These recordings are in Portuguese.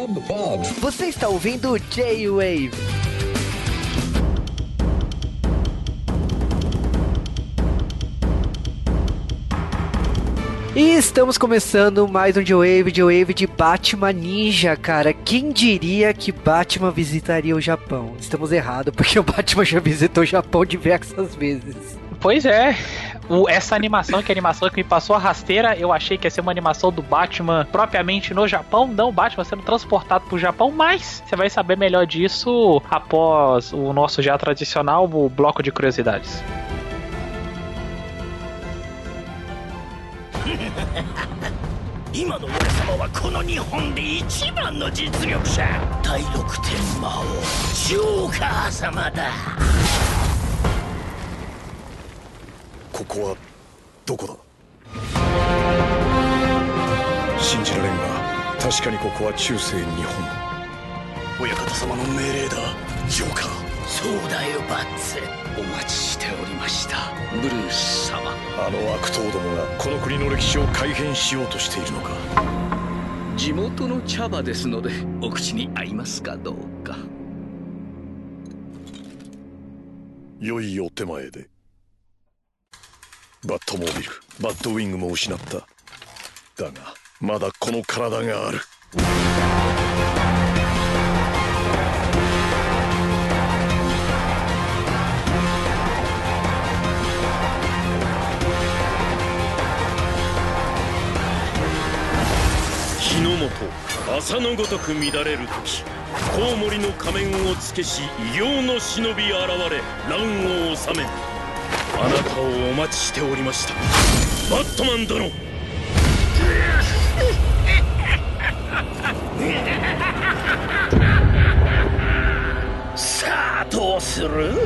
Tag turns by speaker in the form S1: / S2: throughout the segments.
S1: Bob, Bob.
S2: Você está ouvindo J-Wave. E estamos começando mais um J-Wave, J-Wave de Batman Ninja, cara. Quem diria que Batman visitaria o Japão? Estamos errados, porque o Batman já visitou o Japão diversas vezes.
S3: Pois é, o, essa animação, que é a animação que me passou a rasteira, eu achei que ia ser uma animação do Batman propriamente no Japão, não o Batman sendo transportado pro Japão, mas você vai saber melhor disso após o nosso já tradicional o bloco de curiosidades.
S4: 今の俺様はこの日本で一番の実力者第六天魔王ジョーカー様だ
S5: ここはどこだ？信じられんが確かにここは中世日本。親方様の命令だ。ジョーカー
S4: そうだよバッツ。お待ちしておりました。ブルース様。
S5: あの悪党どもがこの国の歴史を改変しようとしているのか。
S4: 地元の茶葉ですのでお口に合いますかどうか。
S5: 良いお手前でバットモービル。バッドウィングも失った。だがまだこの体がある。
S6: 日の本朝のごとく乱れる時コウモリの仮面をつけし異形の忍び現れ乱を治める。あなたをお待ちしておりました。バットマン殿。
S4: さあどうする？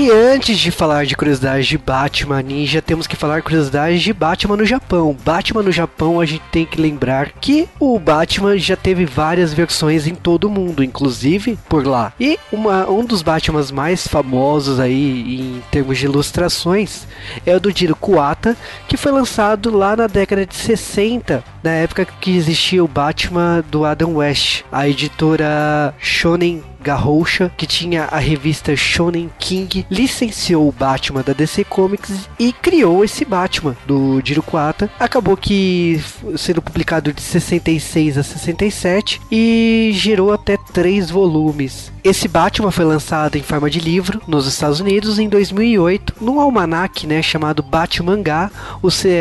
S2: E antes de falar de curiosidades de Batman Ninja, temos que falar curiosidades de Batman no Japão. Batman no Japão, a gente tem que lembrar que o Batman já teve várias versões em todo o mundo, inclusive por lá. E uma, um dos Batmans mais famosos aí em termos de ilustrações é o do Jiro Kuata, que foi lançado lá na década de 60, na época que existia o Batman do Adam West. A editora Shonen Garroucha, que tinha a revista Shonen King, licenciou o Batman da DC Comics e criou esse Batman do Jiro Kuata. Acabou que sendo publicado de 66 a 67 e gerou até três volumes. Esse Batman foi lançado em forma de livro nos Estados Unidos em 2008, num almanac, né, chamado Batmangá,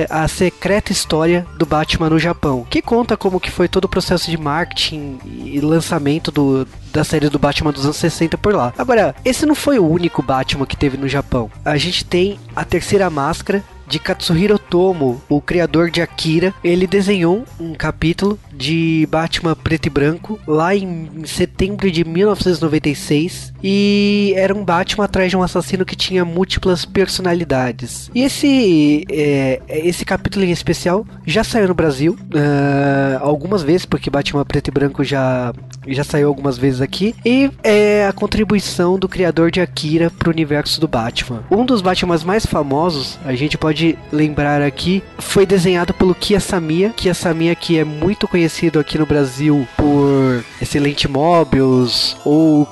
S2: a secreta história do Batman no Japão, que conta como que foi todo o processo de marketing e lançamento do da série do Batman dos anos 60 por lá. Agora, esse não foi o único Batman que teve no Japão. A gente tem a terceira máscara de Katsuhiro Tomo, o criador de Akira. Ele desenhou um capítulo de Batman preto e branco lá em setembro de 1996 e era um Batman atrás de um assassino que tinha múltiplas personalidades. E esse é, esse capítulo em especial já saiu no Brasil uh, algumas vezes porque Batman preto e branco já já saiu algumas vezes aqui e é a contribuição do criador de Akira para o universo do Batman. Um dos Batmans mais famosos, a gente pode lembrar aqui, foi desenhado pelo Kiyasamiya, Kiyasamiya que é muito conhecido aqui no Brasil por Excelente Mobius ou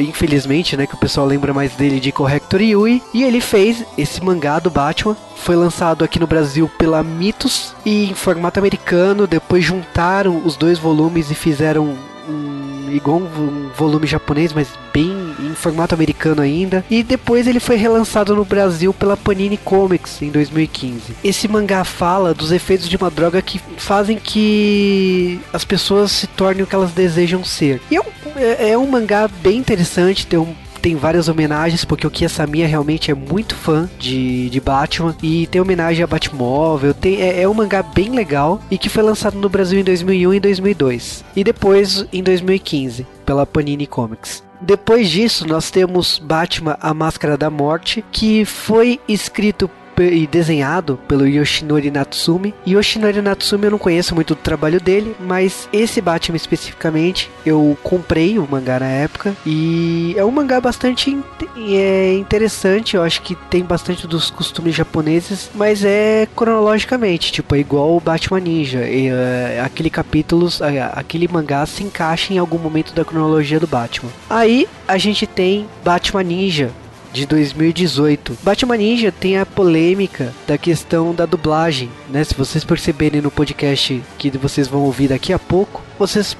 S2: infelizmente, né, que o pessoal lembra mais dele de Corrector Yui, e ele fez esse mangá do Batman. Foi lançado aqui no Brasil pela Mitos e em formato americano. Depois juntaram os dois volumes e fizeram um, igual um volume japonês, mas bem em formato americano ainda. E depois ele foi relançado no Brasil pela Panini Comics em 2015. Esse mangá fala dos efeitos de uma droga que fazem que as pessoas se tornem o que elas desejam ser. E é um, é, é um mangá bem interessante, tem um tem várias homenagens, porque o Kiyasamiya realmente é muito fã de, de Batman. E tem homenagem a Batmóvel. Tem, é, é um mangá bem legal e que foi lançado no Brasil em 2001 e 2002. E depois em 2015, pela Panini Comics. Depois disso, nós temos Batman A Máscara da Morte, que foi escrito e desenhado pelo Yoshinori Natsumi. Yoshinori Natsumi eu não conheço muito do trabalho dele, mas esse Batman especificamente eu comprei o mangá na época e é um mangá bastante é interessante. Eu acho que tem bastante dos costumes japoneses, mas é cronologicamente, tipo, é igual o Batman Ninja. E, é, aquele capítulo, aquele mangá se encaixa em algum momento da cronologia do Batman. Aí a gente tem Batman Ninja, de 2018. Batman Ninja tem a polêmica da questão da dublagem, né? Se vocês perceberem no podcast que vocês vão ouvir daqui a pouco, vocês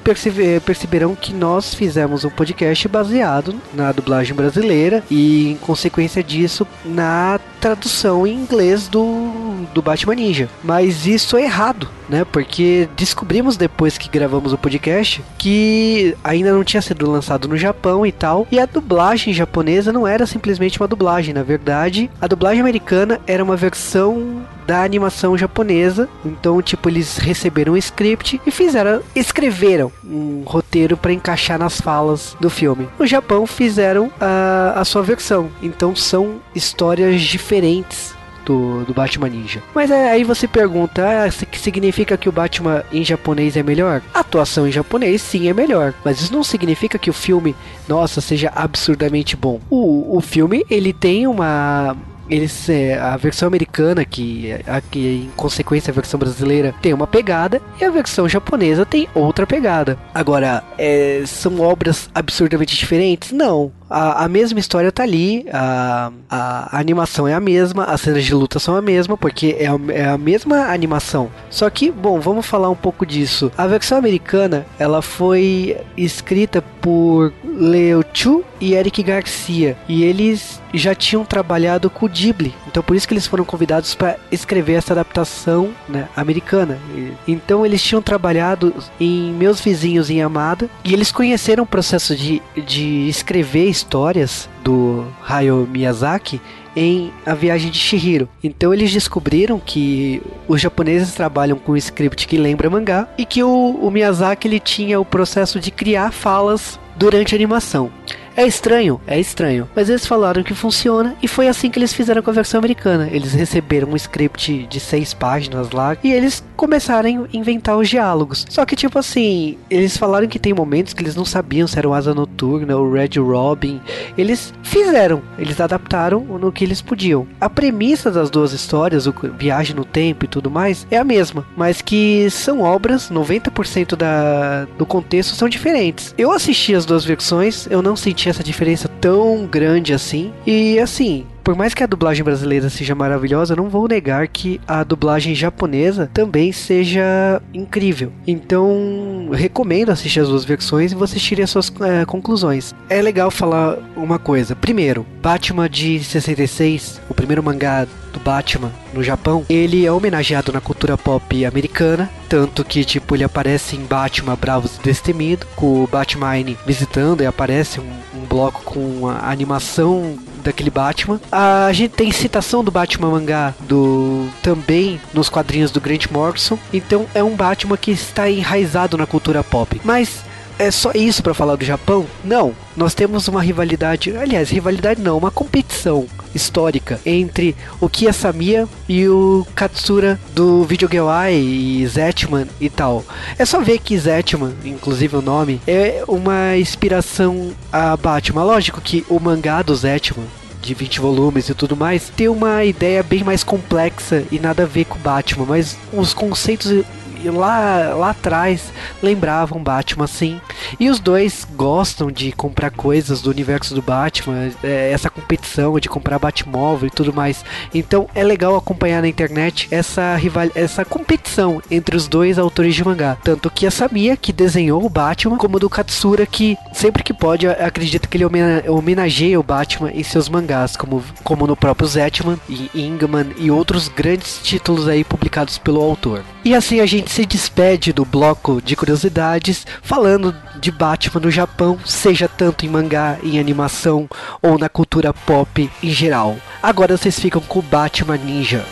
S2: perceberão que nós fizemos um podcast baseado na dublagem brasileira e, em consequência disso, na tradução em inglês do, do Batman Ninja. Mas isso é errado, né? Porque descobrimos depois que gravamos o podcast que ainda não tinha sido lançado no Japão e tal, e a dublagem japonesa não era simplesmente uma dublagem, na verdade, a dublagem americana era uma versão da animação japonesa. Então, tipo, eles receberam um script e fizeram, escreveram um roteiro para encaixar nas falas do filme. No Japão fizeram a, a sua versão. Então são histórias diferentes do, do, Batman Ninja. Mas é, aí você pergunta, ah, que significa que o Batman em japonês é melhor? A atuação em japonês sim é melhor, mas isso não significa que o filme, nossa, seja absurdamente bom. O, o filme ele tem uma eles é, a versão americana que, a, que em consequência a versão brasileira tem uma pegada e a versão japonesa tem outra pegada. Agora, é, são obras absurdamente diferentes? Não a, a mesma história tá ali, a, a, animação é a mesma, as cenas de luta são a mesma, porque é a, é a mesma animação. Só que, bom, vamos falar um pouco disso. A versão americana, ela foi escrita por Leo Chu e Eric Garcia, e eles já tinham trabalhado com o Ghibli, então por isso que eles foram convidados para escrever essa adaptação né, americana. Então eles tinham trabalhado em Meus Vizinhos em Amada, e eles conheceram o processo de, de escrever histórias do Hayao Miyazaki em A Viagem de Shihiro. Então eles descobriram que os japoneses trabalham com um script que lembra mangá e que o, o Miyazaki ele tinha o processo de criar falas durante a animação. É estranho, é estranho. Mas eles falaram que funciona e foi assim que eles fizeram com a versão americana. Eles receberam um script de seis páginas lá e eles começaram a inventar os diálogos. Só que, tipo assim, eles falaram que tem momentos que eles não sabiam se era o Asa Noturna ou Red Robin. Eles fizeram, eles adaptaram no que eles podiam. A premissa das duas histórias, o Viagem no Tempo e tudo mais, é a mesma, mas que são obras, 90% da, do contexto são diferentes. Eu assisti as duas versões, eu não senti essa diferença tão grande assim. E assim, por mais que a dublagem brasileira seja maravilhosa, não vou negar que a dublagem japonesa também seja incrível. Então, recomendo assistir as duas versões e vocês tirem as suas é, conclusões. É legal falar uma coisa. Primeiro, Batman de 66, o primeiro mangá do Batman no Japão, ele é homenageado na cultura pop americana, tanto que tipo ele aparece em Batman Bravos e Destemido, com o Batman visitando e aparece um, um bloco com a animação daquele Batman. A gente tem citação do Batman mangá do também nos quadrinhos do Grant Morrison. Então é um Batman que está enraizado na cultura pop. Mas é só isso para falar do Japão? Não. Nós temos uma rivalidade, aliás, rivalidade não, uma competição histórica entre o Kiyasamiya e o Katsura do Videogewai e Zetman e tal. É só ver que Zetman, inclusive o nome, é uma inspiração a Batman. Lógico que o mangá do Zetman de 20 volumes e tudo mais, tem uma ideia bem mais complexa e nada a ver com Batman, mas os conceitos lá, lá atrás lembravam Batman sim. E os dois gostam de comprar coisas do universo do Batman, é, essa competição de comprar Batmóvel e tudo mais. Então é legal acompanhar na internet essa rival essa competição entre os dois autores de mangá. Tanto que a Samia, que desenhou o Batman, como do Katsura, que sempre que pode, acredita que ele homenageia o Batman em seus mangás, como, como no próprio Zetman e Ingman e outros grandes títulos aí publicados pelo autor. E assim a gente se despede do bloco de curiosidades falando de Batman no Japão, seja tanto em mangá, em animação ou na cultura pop em geral. Agora vocês ficam com Batman Ninja.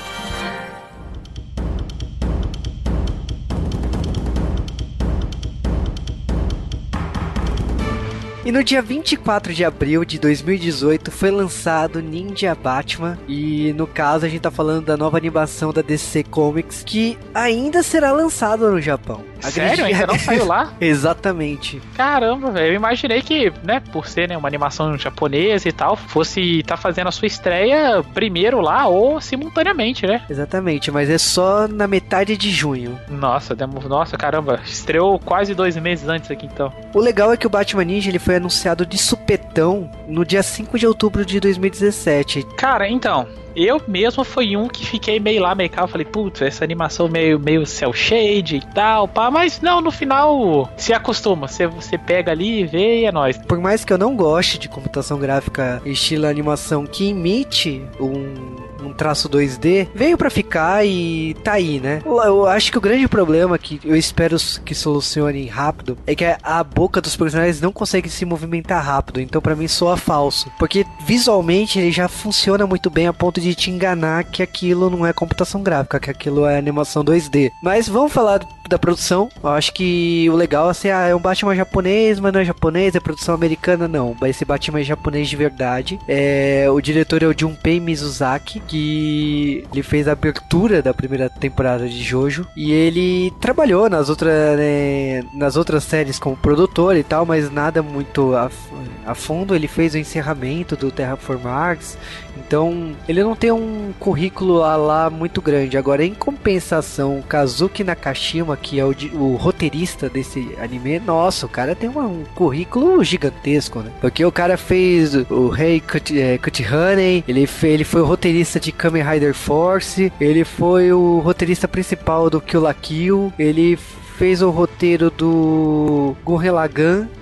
S2: E no dia 24 de abril de 2018 foi lançado Ninja Batman. E no caso a gente tá falando da nova animação da DC Comics que ainda será lançada no Japão.
S3: Sério? Ainda não saiu lá?
S2: Exatamente.
S3: Caramba, velho. Eu imaginei que, né, por ser né, uma animação japonesa e tal, fosse estar tá fazendo a sua estreia primeiro lá ou simultaneamente, né?
S2: Exatamente, mas é só na metade de junho.
S3: Nossa, demo... nossa, caramba. Estreou quase dois meses antes aqui então.
S2: O legal é que o Batman Ninja ele foi anunciado de supetão no dia 5 de outubro de 2017.
S3: Cara, então, eu mesmo foi um que fiquei meio lá, meio cá. Falei, putz, essa animação meio, meio cel shade e tal, pá. Mas não, no final se acostuma. Você, você pega ali, vê e é nóis.
S2: Por mais que eu não goste de computação gráfica estilo animação que imite um um traço 2D, veio para ficar e tá aí, né? Eu, acho que o grande problema que eu espero que solucione rápido é que a boca dos personagens não consegue se movimentar rápido, então para mim soa falso, porque visualmente ele já funciona muito bem a ponto de te enganar que aquilo não é computação gráfica, que aquilo é animação 2D. Mas vamos falar da produção. Eu acho que o legal é assim, ah, é um Batman japonês, mas não é japonês, é produção americana, não. Esse Batman é japonês de verdade. É, o diretor é o Junpei Mizuzaki, que ele fez a abertura da primeira temporada de Jojo. E ele trabalhou nas outras, né, nas outras séries como produtor e tal, mas nada muito a, a fundo. Ele fez o encerramento do Terraform Mars. Então, ele não tem um currículo lá muito grande. Agora, em compensação, Kazuki Nakashima, que é o, o roteirista desse anime, nossa, o cara tem uma, um currículo gigantesco, né? Porque o cara fez o Rei Cut, é, Honey, ele, ele foi o roteirista de Kamen Rider Force, ele foi o roteirista principal do Kill la Kill, ele fez o roteiro do Gurren.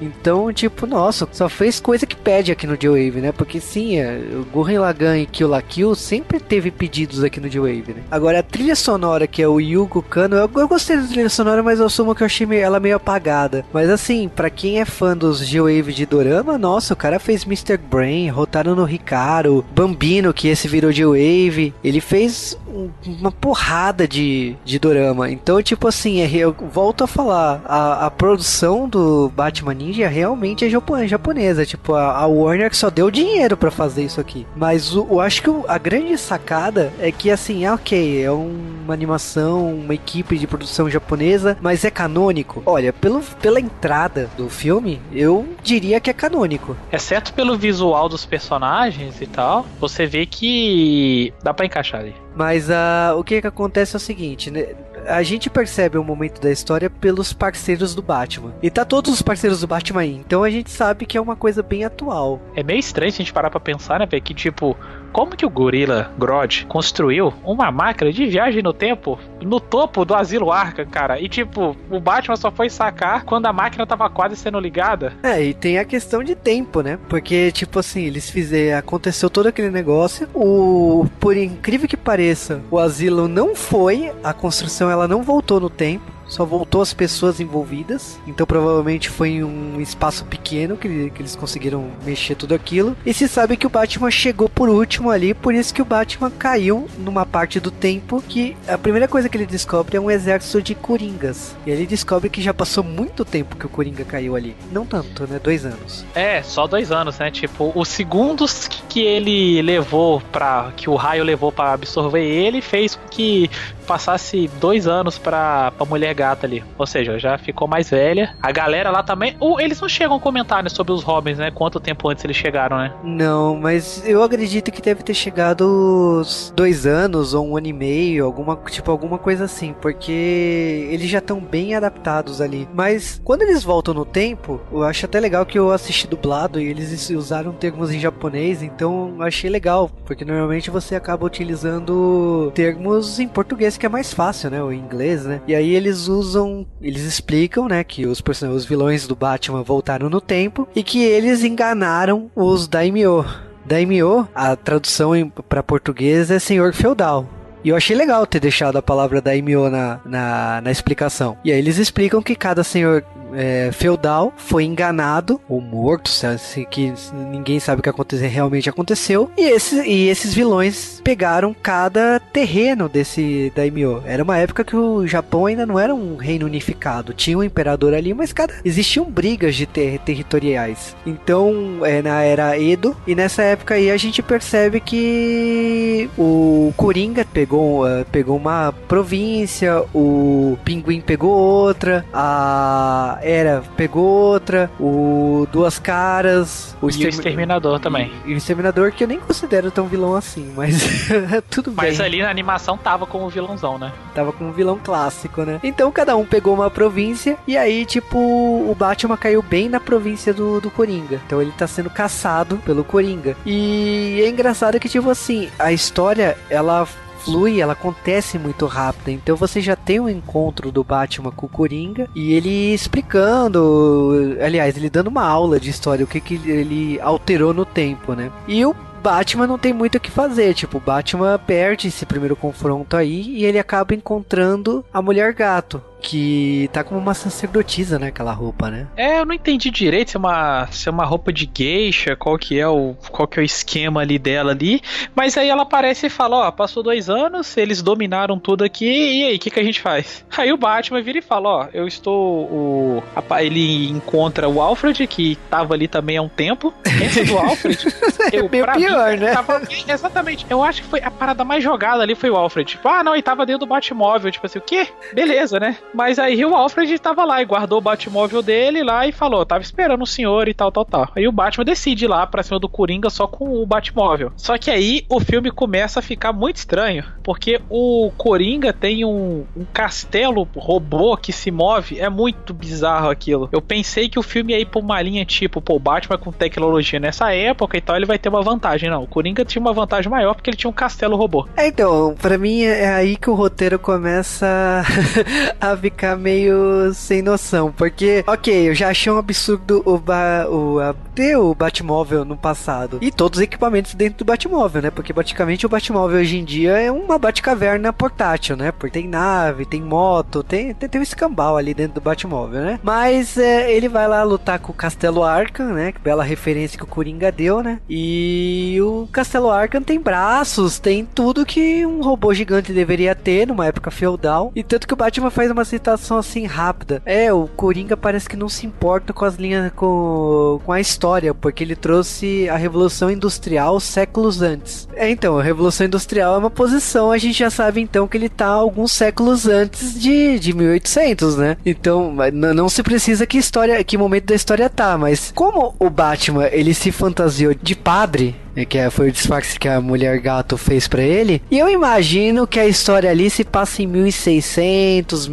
S2: Então, tipo, nossa, só fez coisa que pede aqui no J-Wave, né? Porque sim, é, o Gurren Lagann e Kill la Kill sempre teve pedidos aqui no J-Wave, né? Agora, a trilha sonora, que é o Yugo Kano, eu, eu gostei da trilha sonora, mas eu assumo que eu achei meio, ela meio apagada. Mas assim, para quem é fã dos J-Wave de Dorama, nossa, o cara fez Mr. Brain, Rotaro no Ricardo, Bambino, que esse virou J-Wave. Ele fez um, uma porrada de, de Dorama. Então, tipo assim, é, eu volto a falar, a, a produção do Batman Ninja realmente é japonesa. Tipo, a, a Warner só deu dinheiro para fazer isso aqui. Mas o, eu acho que a grande sacada é que, assim, é ok, é uma animação, uma equipe de produção japonesa, mas é canônico. Olha, pelo, pela entrada do filme, eu diria que é canônico.
S3: Exceto pelo visual dos personagens e tal, você vê que dá para encaixar ali.
S2: Mas uh, o que, que acontece é o seguinte, né? A gente percebe o momento da história pelos parceiros do Batman. E tá todos os parceiros do Batman aí. Então a gente sabe que é uma coisa bem atual.
S3: É meio estranho se a gente parar pra pensar, né, velho? Que tipo, como que o gorila Grodd construiu uma máquina de viagem no tempo no topo do asilo Arkham, cara? E tipo, o Batman só foi sacar quando a máquina tava quase sendo ligada.
S2: É, e tem a questão de tempo, né? Porque, tipo assim, eles fizeram. Aconteceu todo aquele negócio. O. Por incrível que pareça, o asilo não foi. A construção ela não voltou no tempo só voltou as pessoas envolvidas. Então provavelmente foi em um espaço pequeno que, que eles conseguiram mexer tudo aquilo. E se sabe que o Batman chegou por último ali, por isso que o Batman caiu numa parte do tempo que a primeira coisa que ele descobre é um exército de coringas. E ele descobre que já passou muito tempo que o Coringa caiu ali. Não tanto, né? Dois anos.
S3: É, só dois anos, né? Tipo, os segundos que ele levou para que o raio levou para absorver ele fez com que passasse dois anos pra, pra mulher gata ali. Ou seja, já ficou mais velha. A galera lá também. Uh, eles não chegam a comentar né, sobre os Robins, né? Quanto tempo antes eles chegaram, né?
S2: Não, mas eu acredito que deve ter chegado dois anos ou um ano e meio, alguma, tipo, alguma coisa assim. Porque eles já estão bem adaptados ali. Mas quando eles voltam no tempo, eu acho até legal que eu assisti dublado e eles usaram termos em japonês, então eu achei legal. Porque normalmente você acaba utilizando termos em português que é mais fácil, né? O inglês, né? E aí eles usam, eles explicam, né, que os os vilões do Batman voltaram no tempo e que eles enganaram os daimyo. Daimyo, a tradução para português é senhor feudal. E eu achei legal ter deixado a palavra Daimyo na, na, na explicação. E aí eles explicam que cada senhor é, feudal foi enganado ou morto, se, que ninguém sabe o que aconteceu, realmente aconteceu. E, esse, e esses vilões pegaram cada terreno desse daimyo. Era uma época que o Japão ainda não era um reino unificado, tinha um imperador ali, mas cada existiam brigas de ter, territoriais. Então, é na era Edo e nessa época aí a gente percebe que o Coringa pegou, uh, pegou uma província, o Pinguim pegou outra, a Era pegou outra, o Duas Caras,
S3: o, e o Exterminador também.
S2: E, e, o Exterminador que eu nem considero tão vilão assim, mas tudo
S3: bem. Mas ali na animação tava como vilãozão, né?
S2: Tava como um vilão clássico, né? Então cada um pegou uma província e aí, tipo, o Batman caiu bem na província do, do Coringa. Então ele tá sendo caçado pelo Coringa. E é engraçado que, tipo assim, a história, ela flui, ela acontece muito rápido. Então você já tem um encontro do Batman com o Coringa e ele explicando, aliás, ele dando uma aula de história, o que, que ele alterou no tempo, né? E o Batman não tem muito o que fazer. Tipo, o Batman perde esse primeiro confronto aí e ele acaba encontrando a mulher gato que tá como uma sacerdotisa, né? Aquela roupa, né?
S3: É, eu não entendi direito se é uma, se é uma roupa de geisha, qual que é o qual que é o esquema ali dela ali. Mas aí ela aparece e fala, ó, passou dois anos, eles dominaram tudo aqui, e aí, o que, que a gente faz? Aí o Batman vira e fala, ó, eu estou o... Ele encontra o Alfred, que tava ali também há um tempo. Esse do Alfred,
S2: eu, é pior, mim, né?
S3: Tava, exatamente, eu acho que foi a parada mais jogada ali foi o Alfred. Tipo, ah, não, ele tava dentro do Batmóvel, tipo assim, o quê? Beleza, né? Mas aí o Alfred tava lá e guardou o Batmóvel dele lá e falou: tava esperando o senhor e tal, tal, tal. Aí o Batman decide ir lá pra cima do Coringa só com o Batmóvel. Só que aí o filme começa a ficar muito estranho, porque o Coringa tem um, um castelo robô que se move. É muito bizarro aquilo. Eu pensei que o filme ia ir pra uma linha tipo, pô, o Batman com tecnologia nessa época e tal, ele vai ter uma vantagem. Não, o Coringa tinha uma vantagem maior porque ele tinha um castelo robô.
S2: É, então, pra mim é aí que o roteiro começa a ficar meio sem noção. Porque, ok, eu já achei um absurdo o, ba o a, ter o Batmóvel no passado. E todos os equipamentos dentro do Batmóvel, né? Porque praticamente o Batmóvel hoje em dia é uma Batcaverna portátil, né? Porque tem nave, tem moto, tem, tem, tem um escambau ali dentro do Batmóvel, né? Mas é, ele vai lá lutar com o Castelo Arkham, né? Que bela referência que o Coringa deu, né? E o Castelo Arkham tem braços, tem tudo que um robô gigante deveria ter numa época feudal. E tanto que o Batman faz uma citação assim rápida. É, o Coringa parece que não se importa com as linhas, com, com a história, porque ele trouxe a Revolução Industrial séculos antes. É, então, a Revolução Industrial é uma posição, a gente já sabe então que ele tá alguns séculos antes de, de 1800, né? Então, não se precisa que história, que momento da história tá, mas como o Batman, ele se fantasiou de padre, que é, foi o disfarce que a mulher gato fez para ele. E eu imagino que a história ali se passa em 1600,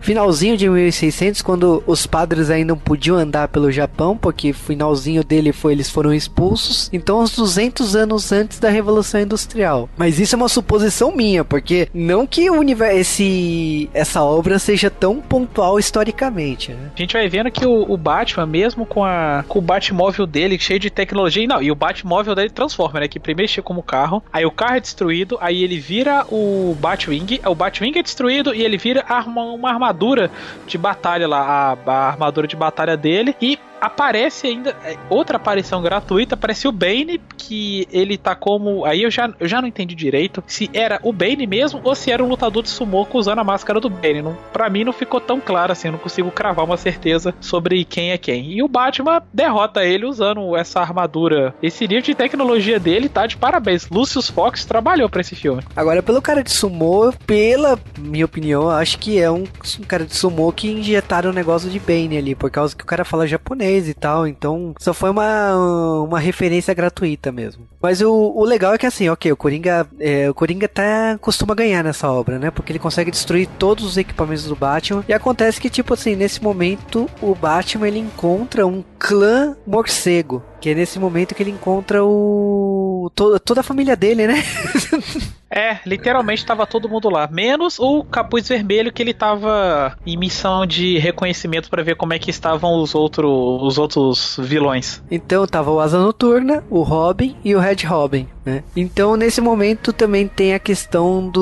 S2: finalzinho de 1600, quando os padres ainda não podiam andar pelo Japão, porque finalzinho dele foi eles foram expulsos. Então, uns 200 anos antes da Revolução Industrial. Mas isso é uma suposição minha, porque não que o universo, esse, essa obra seja tão pontual historicamente. Né?
S3: A gente vai vendo que o, o Batman, mesmo com, a, com o Batmóvel dele cheio de tecnologia, não, e o Batmóvel dele transforma, né? Que primeiro chega como carro, aí o carro é destruído, aí ele vira o Batwing, o Batwing é destruído e ele vira uma armadura de batalha lá, a, a armadura de batalha dele e aparece ainda é, outra aparição gratuita, aparece o Bane, que ele tá como. Aí eu já, eu já não entendi direito se era o Bane mesmo ou se era um lutador de sumoco usando a máscara do Bane. Não, pra mim não ficou tão claro assim, eu não consigo cravar uma certeza sobre quem é quem. E o Batman derrota ele usando essa armadura. Esse nível de tecnologia dele tá de parabéns. Lucius Fox trabalhou para esse filme.
S2: Agora, pelo cara de sumô, pela minha opinião, acho que é um, um cara de sumô que injetaram o um negócio de Bane ali, por causa que o cara fala japonês e tal, então só foi uma, uma referência gratuita mesmo. Mas o, o legal é que assim, ok, o Coringa, é, o Coringa tá, costuma ganhar nessa obra, né? Porque ele consegue destruir todos os equipamentos do Batman. E acontece que, tipo assim, nesse momento, o Batman ele encontra um clã morcego. Que é nesse momento que ele encontra o. To, toda a família dele, né?
S3: É, literalmente tava todo mundo lá. Menos o capuz vermelho que ele tava em missão de reconhecimento para ver como é que estavam os, outro, os outros vilões.
S2: Então tava o Asa Noturna, o Robin e o Red Robin. Né? Então nesse momento também tem a questão do,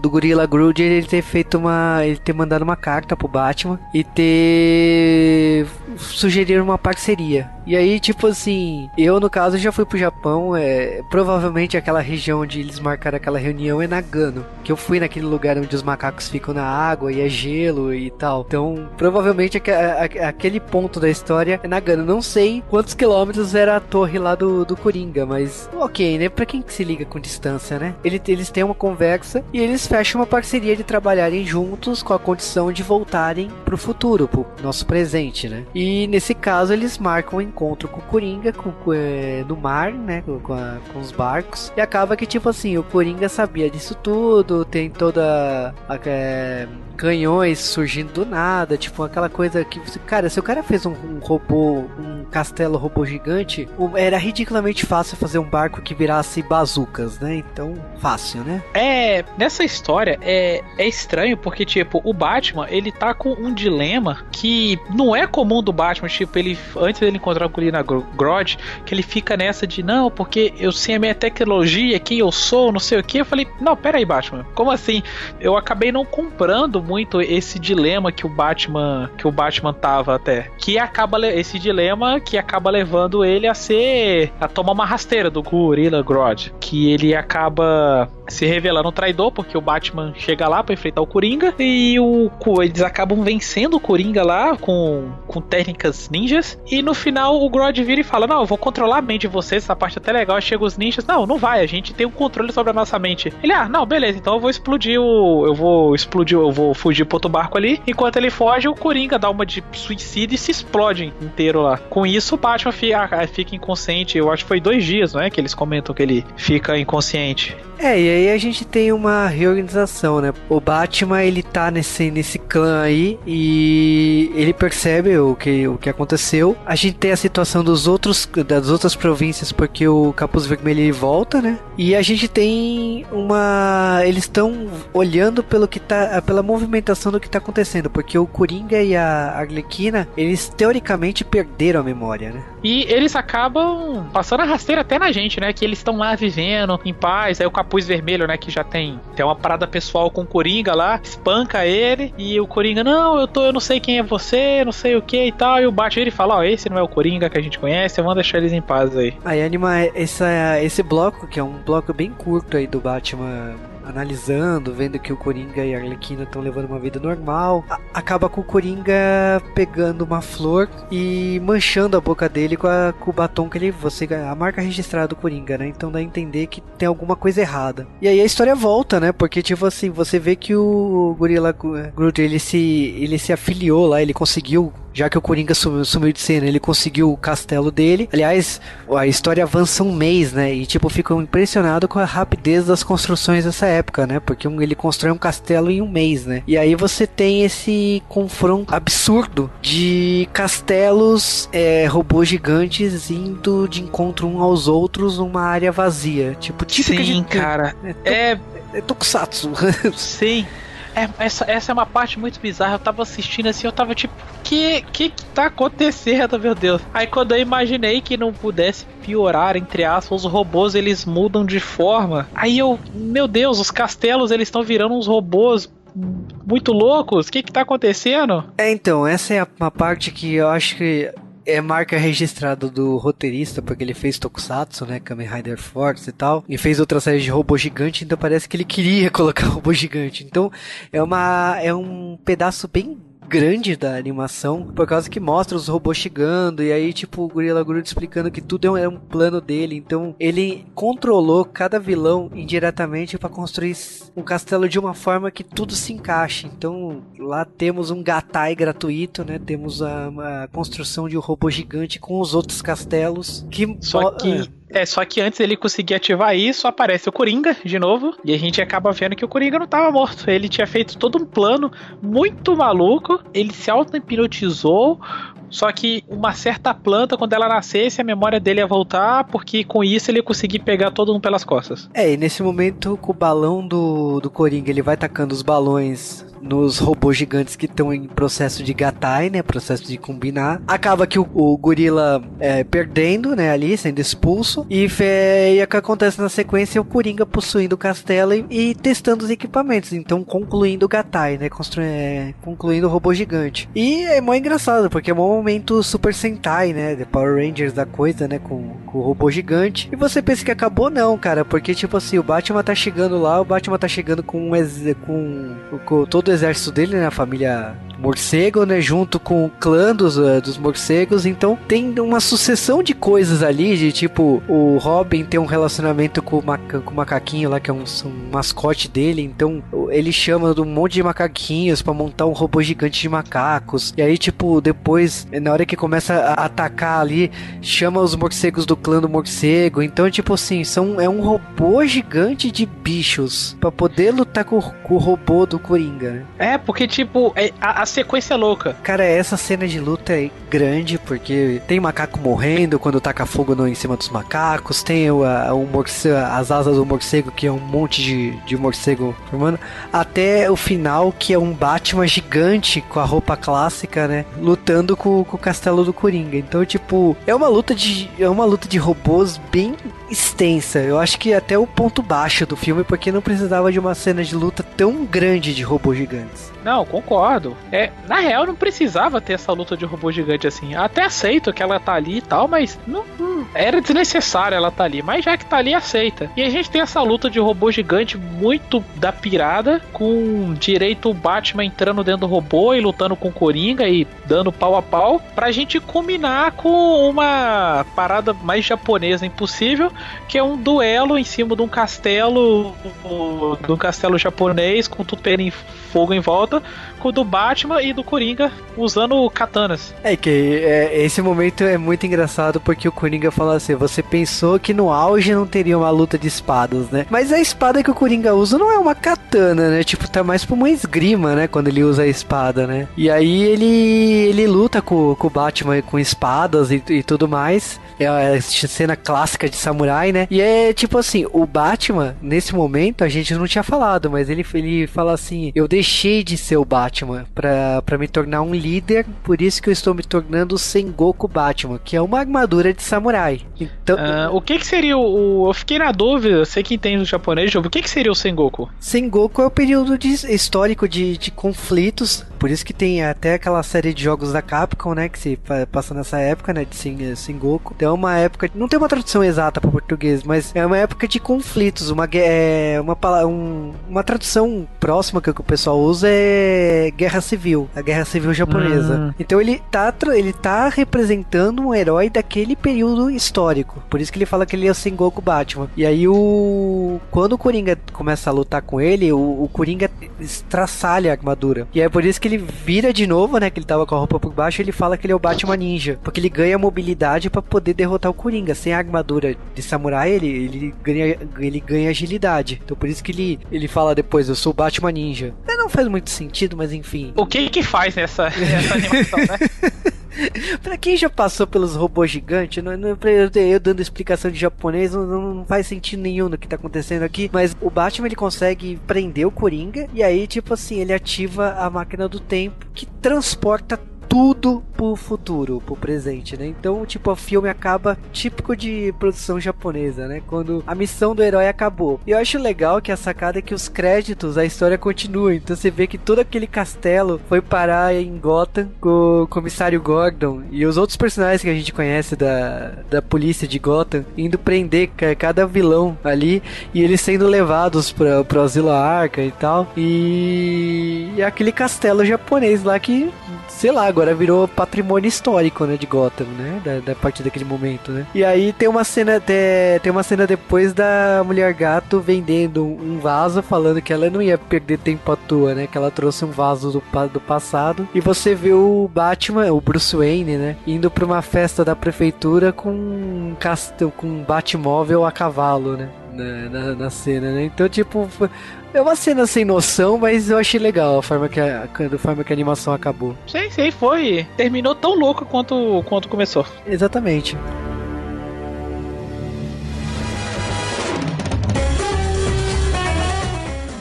S2: do Gorilla Grodd ele ter feito uma. ele ter mandado uma carta pro Batman e ter sugerido uma parceria. E aí, tipo assim, eu no caso já fui pro Japão, é, provavelmente aquela região onde eles marcaram aquela reunião é Nagano, que eu fui naquele lugar onde os macacos ficam na água e é gelo e tal. Então, provavelmente aquele ponto da história é Nagano. Não sei quantos quilômetros era a torre lá do, do Coringa, mas ok, né? Pra quem que se liga com distância, né? Ele, eles têm uma conversa e eles fecham uma parceria de trabalharem juntos com a condição de voltarem pro futuro, pro nosso presente, né? E nesse caso eles marcam um encontro com o Coringa com, é, no mar, né? Com, a, com, os barcos. E acaba que, tipo assim, o Coringa sabia disso tudo, tem toda a. É, canhões surgindo do nada, tipo aquela coisa que, cara, se o cara fez um, um robô, um castelo robô gigante, era ridiculamente fácil fazer um barco que virasse bazucas, né? Então, fácil, né?
S3: É, nessa história é, é estranho porque, tipo, o Batman, ele tá com um dilema que não é comum do Batman, tipo, ele, antes dele encontrar o Colina Grodd, que ele fica nessa de, não, porque eu sei a minha tecnologia, quem eu sou, não sei o que, eu falei, não, pera aí, Batman, como assim? Eu acabei não comprando muito esse dilema que o Batman que o Batman tava até, que acaba esse dilema que acaba levando ele a ser a tomar uma rasteira do Gorilla Grodd, que ele acaba se revelando um traidor porque o Batman chega lá para enfrentar o Coringa e o eles acabam vencendo o Coringa lá com, com técnicas ninjas e no final o Grodd vira e fala: "Não, eu vou controlar a mente de vocês, essa parte é até legal". Chega os ninjas: "Não, não vai, a gente tem um controle sobre a nossa mente". Ele: "Ah, não, beleza, então eu vou explodir o eu vou explodir, eu vou fugir pro outro barco ali. Enquanto ele foge, o Coringa dá uma de suicídio e se explode inteiro lá. Com isso, o Batman fica, fica inconsciente. Eu acho que foi dois dias, não é? Que eles comentam que ele fica inconsciente.
S2: É, e aí a gente tem uma reorganização, né? O Batman, ele tá nesse, nesse clã aí e ele percebe o que, o que aconteceu. A gente tem a situação dos outros, das outras províncias, porque o Capuz Vermelho ele volta, né? E a gente tem uma... Eles estão olhando pelo que tá... pela movimentação do que tá acontecendo, porque o Coringa e a Arlequina, eles teoricamente perderam a memória, né?
S3: E eles acabam passando a rasteira até na gente, né? Que eles estão lá vivendo em paz. Aí o capuz vermelho, né? Que já tem, tem uma parada pessoal com o Coringa lá, espanca ele. E o Coringa, não, eu tô, eu não sei quem é você, não sei o que e tal. E o Batman ele fala: Ó, oh, esse não é o Coringa que a gente conhece, vamos deixar eles em paz aí.
S2: Aí anima essa, esse bloco, que é um bloco bem curto aí do Batman analisando, vendo que o Coringa e a Arlequina estão levando uma vida normal. Acaba com o Coringa pegando uma flor e manchando a boca dele com, a, com o batom que ele. Você, a marca registrada do Coringa, né? Então dá a entender que tem alguma coisa errada. E aí a história volta, né? Porque, tipo assim, você vê que o Gorilla Groot ele se, ele se afiliou lá, ele conseguiu já que o Coringa sumiu de cena, ele conseguiu o castelo dele. Aliás, a história avança um mês, né? E tipo, ficam impressionado com a rapidez das construções dessa época, né? Porque ele constrói um castelo em um mês, né? E aí você tem esse confronto absurdo de castelos, é, robôs gigantes indo de encontro um aos outros numa área vazia. Tipo, típica
S3: Sim,
S2: de.
S3: cara.
S2: É, é, é Tokusatsu.
S3: Sim. É, essa, essa é uma parte muito bizarra. Eu tava assistindo assim, eu tava tipo, que que, que tá acontecendo, meu Deus? Aí quando eu imaginei que não pudesse piorar, entre aspas, os robôs eles mudam de forma. Aí eu, meu Deus, os castelos eles estão virando uns robôs muito loucos. O que que tá acontecendo?
S2: É, então, essa é uma parte que eu acho que é marca registrada do roteirista, porque ele fez Tokusatsu, né? Kamen Rider Force e tal. E fez outra série de robô gigante, então parece que ele queria colocar robô gigante. Então é uma é um pedaço bem grande da animação, por causa que mostra os robôs chegando, e aí, tipo, o Gorilla Grodd explicando que tudo é um plano dele. Então, ele controlou cada vilão indiretamente para construir um castelo de uma forma que tudo se encaixe. Então, lá temos um gatai gratuito, né? Temos a, a construção de um robô gigante com os outros castelos. Que
S3: Só que é, só que antes ele conseguir ativar isso, aparece o Coringa de novo. E a gente acaba vendo que o Coringa não estava morto. Ele tinha feito todo um plano muito maluco. Ele se auto-hipnotizou Só que uma certa planta, quando ela nascesse, a memória dele ia voltar, porque com isso ele ia conseguir pegar todo mundo pelas costas.
S2: É, e nesse momento, com o balão do, do Coringa, ele vai tacando os balões nos robôs gigantes que estão em processo de gatai, né? Processo de combinar. Acaba que o, o gorila é, perdendo, né? Ali, sendo expulso. E, e o que acontece na sequência é o Coringa possuindo o castelo e, e testando os equipamentos. Então, concluindo o gatai, né? Constru, é, concluindo o robô gigante. E é mó engraçado, porque é um momento Super Sentai, né? The Power Rangers da coisa, né? Com, com o robô gigante. E você pensa que acabou, não, cara. Porque, tipo assim, o Batman tá chegando lá, o Batman tá chegando com, um, com, com todo o exército dele, né? A família morcego, né? Junto com o clã dos, uh, dos morcegos. Então tem uma sucessão de coisas ali, de tipo, o Robin tem um relacionamento com o, com o macaquinho lá, que é um, um, mascote dele. Então ele chama um monte de macaquinhos para montar um robô gigante de macacos. E aí, tipo, depois, na hora que começa a atacar ali, chama os morcegos do clã do morcego. Então, tipo assim, são, é um robô gigante de bichos para poder lutar com, com, o robô do Coringa, né?
S3: É, porque, tipo, é, a, a sequência é louca.
S2: Cara, essa cena de luta é grande, porque tem macaco morrendo quando taca fogo no, em cima dos macacos, tem o, a, o as asas do morcego, que é um monte de, de morcego formando, até o final, que é um Batman gigante com a roupa clássica, né? Lutando com, com o castelo do Coringa. Então, tipo, é uma luta de. É uma luta de robôs bem extensa. Eu acho que até o ponto baixo do filme, porque não precisava de uma cena de luta tão grande de robôs gigantes.
S3: Não, concordo. É, na real, não precisava ter essa luta de robô gigante assim. Até aceito que ela tá ali e tal, mas não, não era desnecessário ela tá ali. Mas já que tá ali, aceita. E a gente tem essa luta de robô gigante muito da pirada, com direito o Batman entrando dentro do robô e lutando com o Coringa e dando pau a pau, pra gente combinar com uma parada mais japonesa impossível, que é um duelo em cima de um castelo, de um castelo japonês com tudo pegando fogo em volta, do Batman e do Coringa usando katanas.
S2: É que é, esse momento é muito engraçado porque o Coringa fala assim: você pensou que no auge não teria uma luta de espadas, né? Mas a espada que o Coringa usa não é uma katana, né? Tipo, tá mais pra uma esgrima, né? Quando ele usa a espada, né? E aí ele, ele luta com, com o Batman com espadas e, e tudo mais. É a cena clássica de samurai, né? E é tipo assim, o Batman, nesse momento, a gente não tinha falado, mas ele, ele fala assim: eu deixei de ser o Batman para me tornar um líder, por isso que eu estou me tornando o Sengoku Batman, que é uma armadura de samurai. Então,
S3: uh, o que que seria o, Eu fiquei na dúvida, sei que entende o japonês, o que que seria o Sengoku?
S2: Sengoku é o período de, histórico de, de conflitos, por isso que tem até aquela série de jogos da Capcom, né, que se passa nessa época, né, de Sengoku. Então é uma época, não tem uma tradução exata para português, mas é uma época de conflitos, uma é, uma um, uma tradução próxima que o pessoal usa é guerra civil, a guerra civil japonesa. Hum. Então ele tá ele tá representando um herói daquele período histórico. Por isso que ele fala que ele é o Sengoku Batman. E aí o quando o Coringa começa a lutar com ele, o, o Coringa estraçalha a armadura. E é por isso que ele vira de novo, né, que ele tava com a roupa por baixo, ele fala que ele é o Batman Ninja, porque ele ganha mobilidade para poder derrotar o Coringa. Sem a armadura de samurai, ele, ele ganha ele ganha agilidade. Então por isso que ele ele fala depois, eu sou o Batman Ninja. Não faz muito sentido, mas enfim.
S3: O que que faz nessa, nessa animação, né?
S2: pra quem já passou pelos robôs gigantes, não, não, eu, eu dando explicação de japonês, não, não, faz sentido nenhum no que tá acontecendo aqui. Mas o Batman ele consegue prender o Coringa e aí, tipo assim, ele ativa a máquina do tempo que transporta tudo pro futuro, pro presente, né? Então, tipo, o filme acaba típico de produção japonesa, né? Quando a missão do herói acabou. E eu acho legal que a sacada é que os créditos, a história continua. Então você vê que todo aquele castelo foi parar em Gotham com o comissário Gordon e os outros personagens que a gente conhece da, da polícia de Gotham indo prender cada vilão ali e eles sendo levados pra, pro asilo Arca e tal. E, e aquele castelo japonês lá que sei lá, agora virou patrimônio histórico, né, de Gotham, né, da, da partir daquele momento, né. E aí tem uma cena, de, tem uma cena depois da Mulher Gato vendendo um vaso, falando que ela não ia perder tempo à toa, né, que ela trouxe um vaso do, do passado, e você vê o Batman, o Bruce Wayne, né, indo pra uma festa da prefeitura com um, com um Batmóvel a cavalo, né na, na, na cena, né? Então, tipo, é uma cena sem noção, mas eu achei legal a forma que a, a forma que a animação acabou.
S3: Sim, sim, foi. Terminou tão louco quanto, quanto começou.
S2: Exatamente.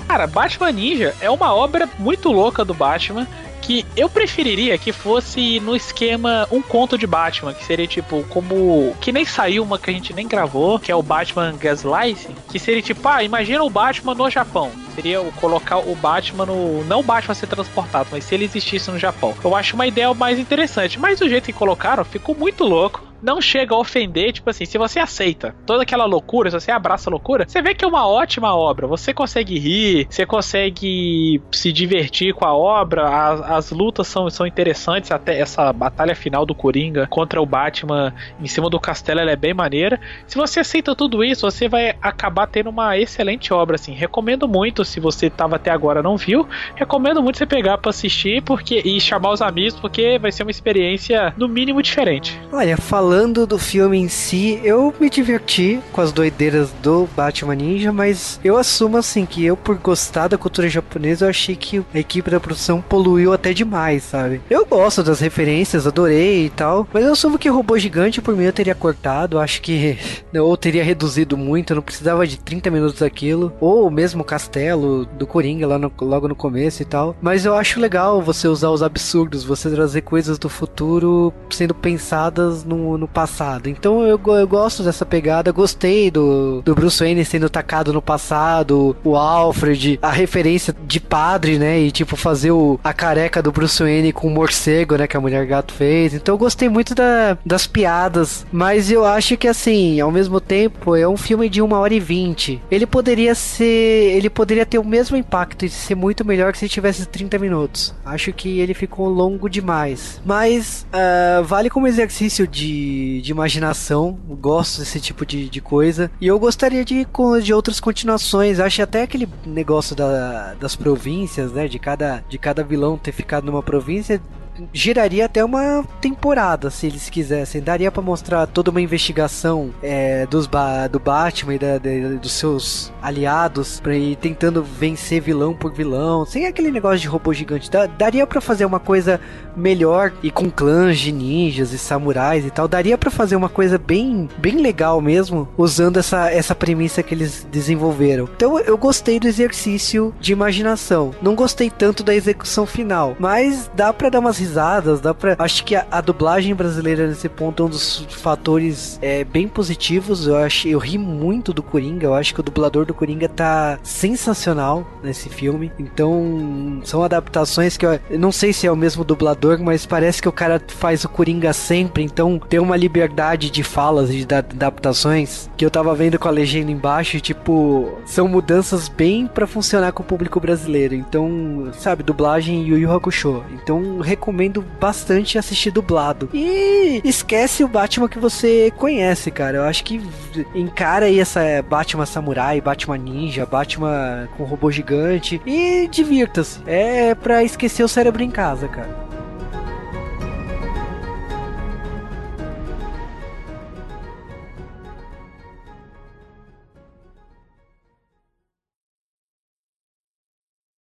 S3: Cara, Batman Ninja é uma obra muito louca do Batman que eu preferiria que fosse no esquema um conto de Batman, que seria tipo como que nem saiu uma que a gente nem gravou, que é o Batman Gaslight, que seria tipo, ah, imagina o Batman no Japão. Seria colocar o Batman no não o Batman ser transportado, mas se ele existisse no Japão. Eu acho uma ideia mais interessante, mas o jeito que colocaram ficou muito louco não chega a ofender, tipo assim, se você aceita toda aquela loucura, se você abraça a loucura, você vê que é uma ótima obra. Você consegue rir, você consegue se divertir com a obra, as, as lutas são, são interessantes, até essa batalha final do Coringa contra o Batman em cima do castelo ela é bem maneira. Se você aceita tudo isso, você vai acabar tendo uma excelente obra, assim. Recomendo muito, se você tava até agora não viu, recomendo muito você pegar para assistir porque e chamar os amigos, porque vai ser uma experiência no mínimo diferente.
S2: Olha, falando falando do filme em si, eu me diverti com as doideiras do Batman Ninja, mas eu assumo assim que eu, por gostar da cultura japonesa, eu achei que a equipe da produção poluiu até demais, sabe? Eu gosto das referências, adorei e tal, mas eu assumo que o robô gigante por mim eu teria cortado, acho que ou teria reduzido muito, não precisava de 30 minutos daquilo, ou mesmo o castelo do Coringa lá no, logo no começo e tal. Mas eu acho legal você usar os absurdos, você trazer coisas do futuro sendo pensadas no, no, passado. Então eu, eu gosto dessa pegada, gostei do, do Bruce Wayne sendo tacado no passado, o Alfred, a referência de padre, né? E tipo, fazer o, a careca do Bruce Wayne com o morcego, né? Que a mulher gato fez. Então eu gostei muito da, das piadas, mas eu acho que assim, ao mesmo tempo, é um filme de uma hora e vinte. Ele poderia ser. Ele poderia ter o mesmo impacto e ser muito melhor que se tivesse 30 minutos. Acho que ele ficou longo demais. Mas uh, vale como exercício de de, imaginação, gosto desse tipo de, de coisa. E eu gostaria de, de outras continuações. Acho até aquele negócio da, das províncias, né? De cada, de cada vilão ter ficado numa província giraria até uma temporada, se eles quisessem. Daria para mostrar toda uma investigação é, dos ba do Batman e da, de, dos seus aliados pra ir tentando vencer vilão por vilão, sem aquele negócio de robô gigante. Da, daria para fazer uma coisa melhor e com clãs de ninjas e samurais e tal. Daria para fazer uma coisa bem, bem legal mesmo, usando essa, essa premissa que eles desenvolveram. Então eu gostei do exercício de imaginação. Não gostei tanto da execução final, mas dá para dar umas risadas, dá pra. Acho que a, a, dublagem brasileira nesse ponto é um dos fatores é, bem positivos. Eu acho, eu ri muito do Coringa. Eu acho que o dublador do Coringa tá sensacional nesse filme. Então, são adaptações que eu, eu não sei se é o mesmo dublador, mas parece que o cara faz o Coringa sempre. Então, tem uma liberdade de falas e de adaptações que eu tava vendo com a legenda embaixo. E, tipo, são mudanças bem para funcionar com o público brasileiro. Então, sabe, dublagem Yu Yu Hakusho. Então, recomendo recomendo bastante assistir dublado. E esquece o Batman que você conhece, cara. Eu acho que encara aí essa Batman Samurai, Batman Ninja, Batman com robô gigante e divirta-se. É pra esquecer o cérebro em casa, cara.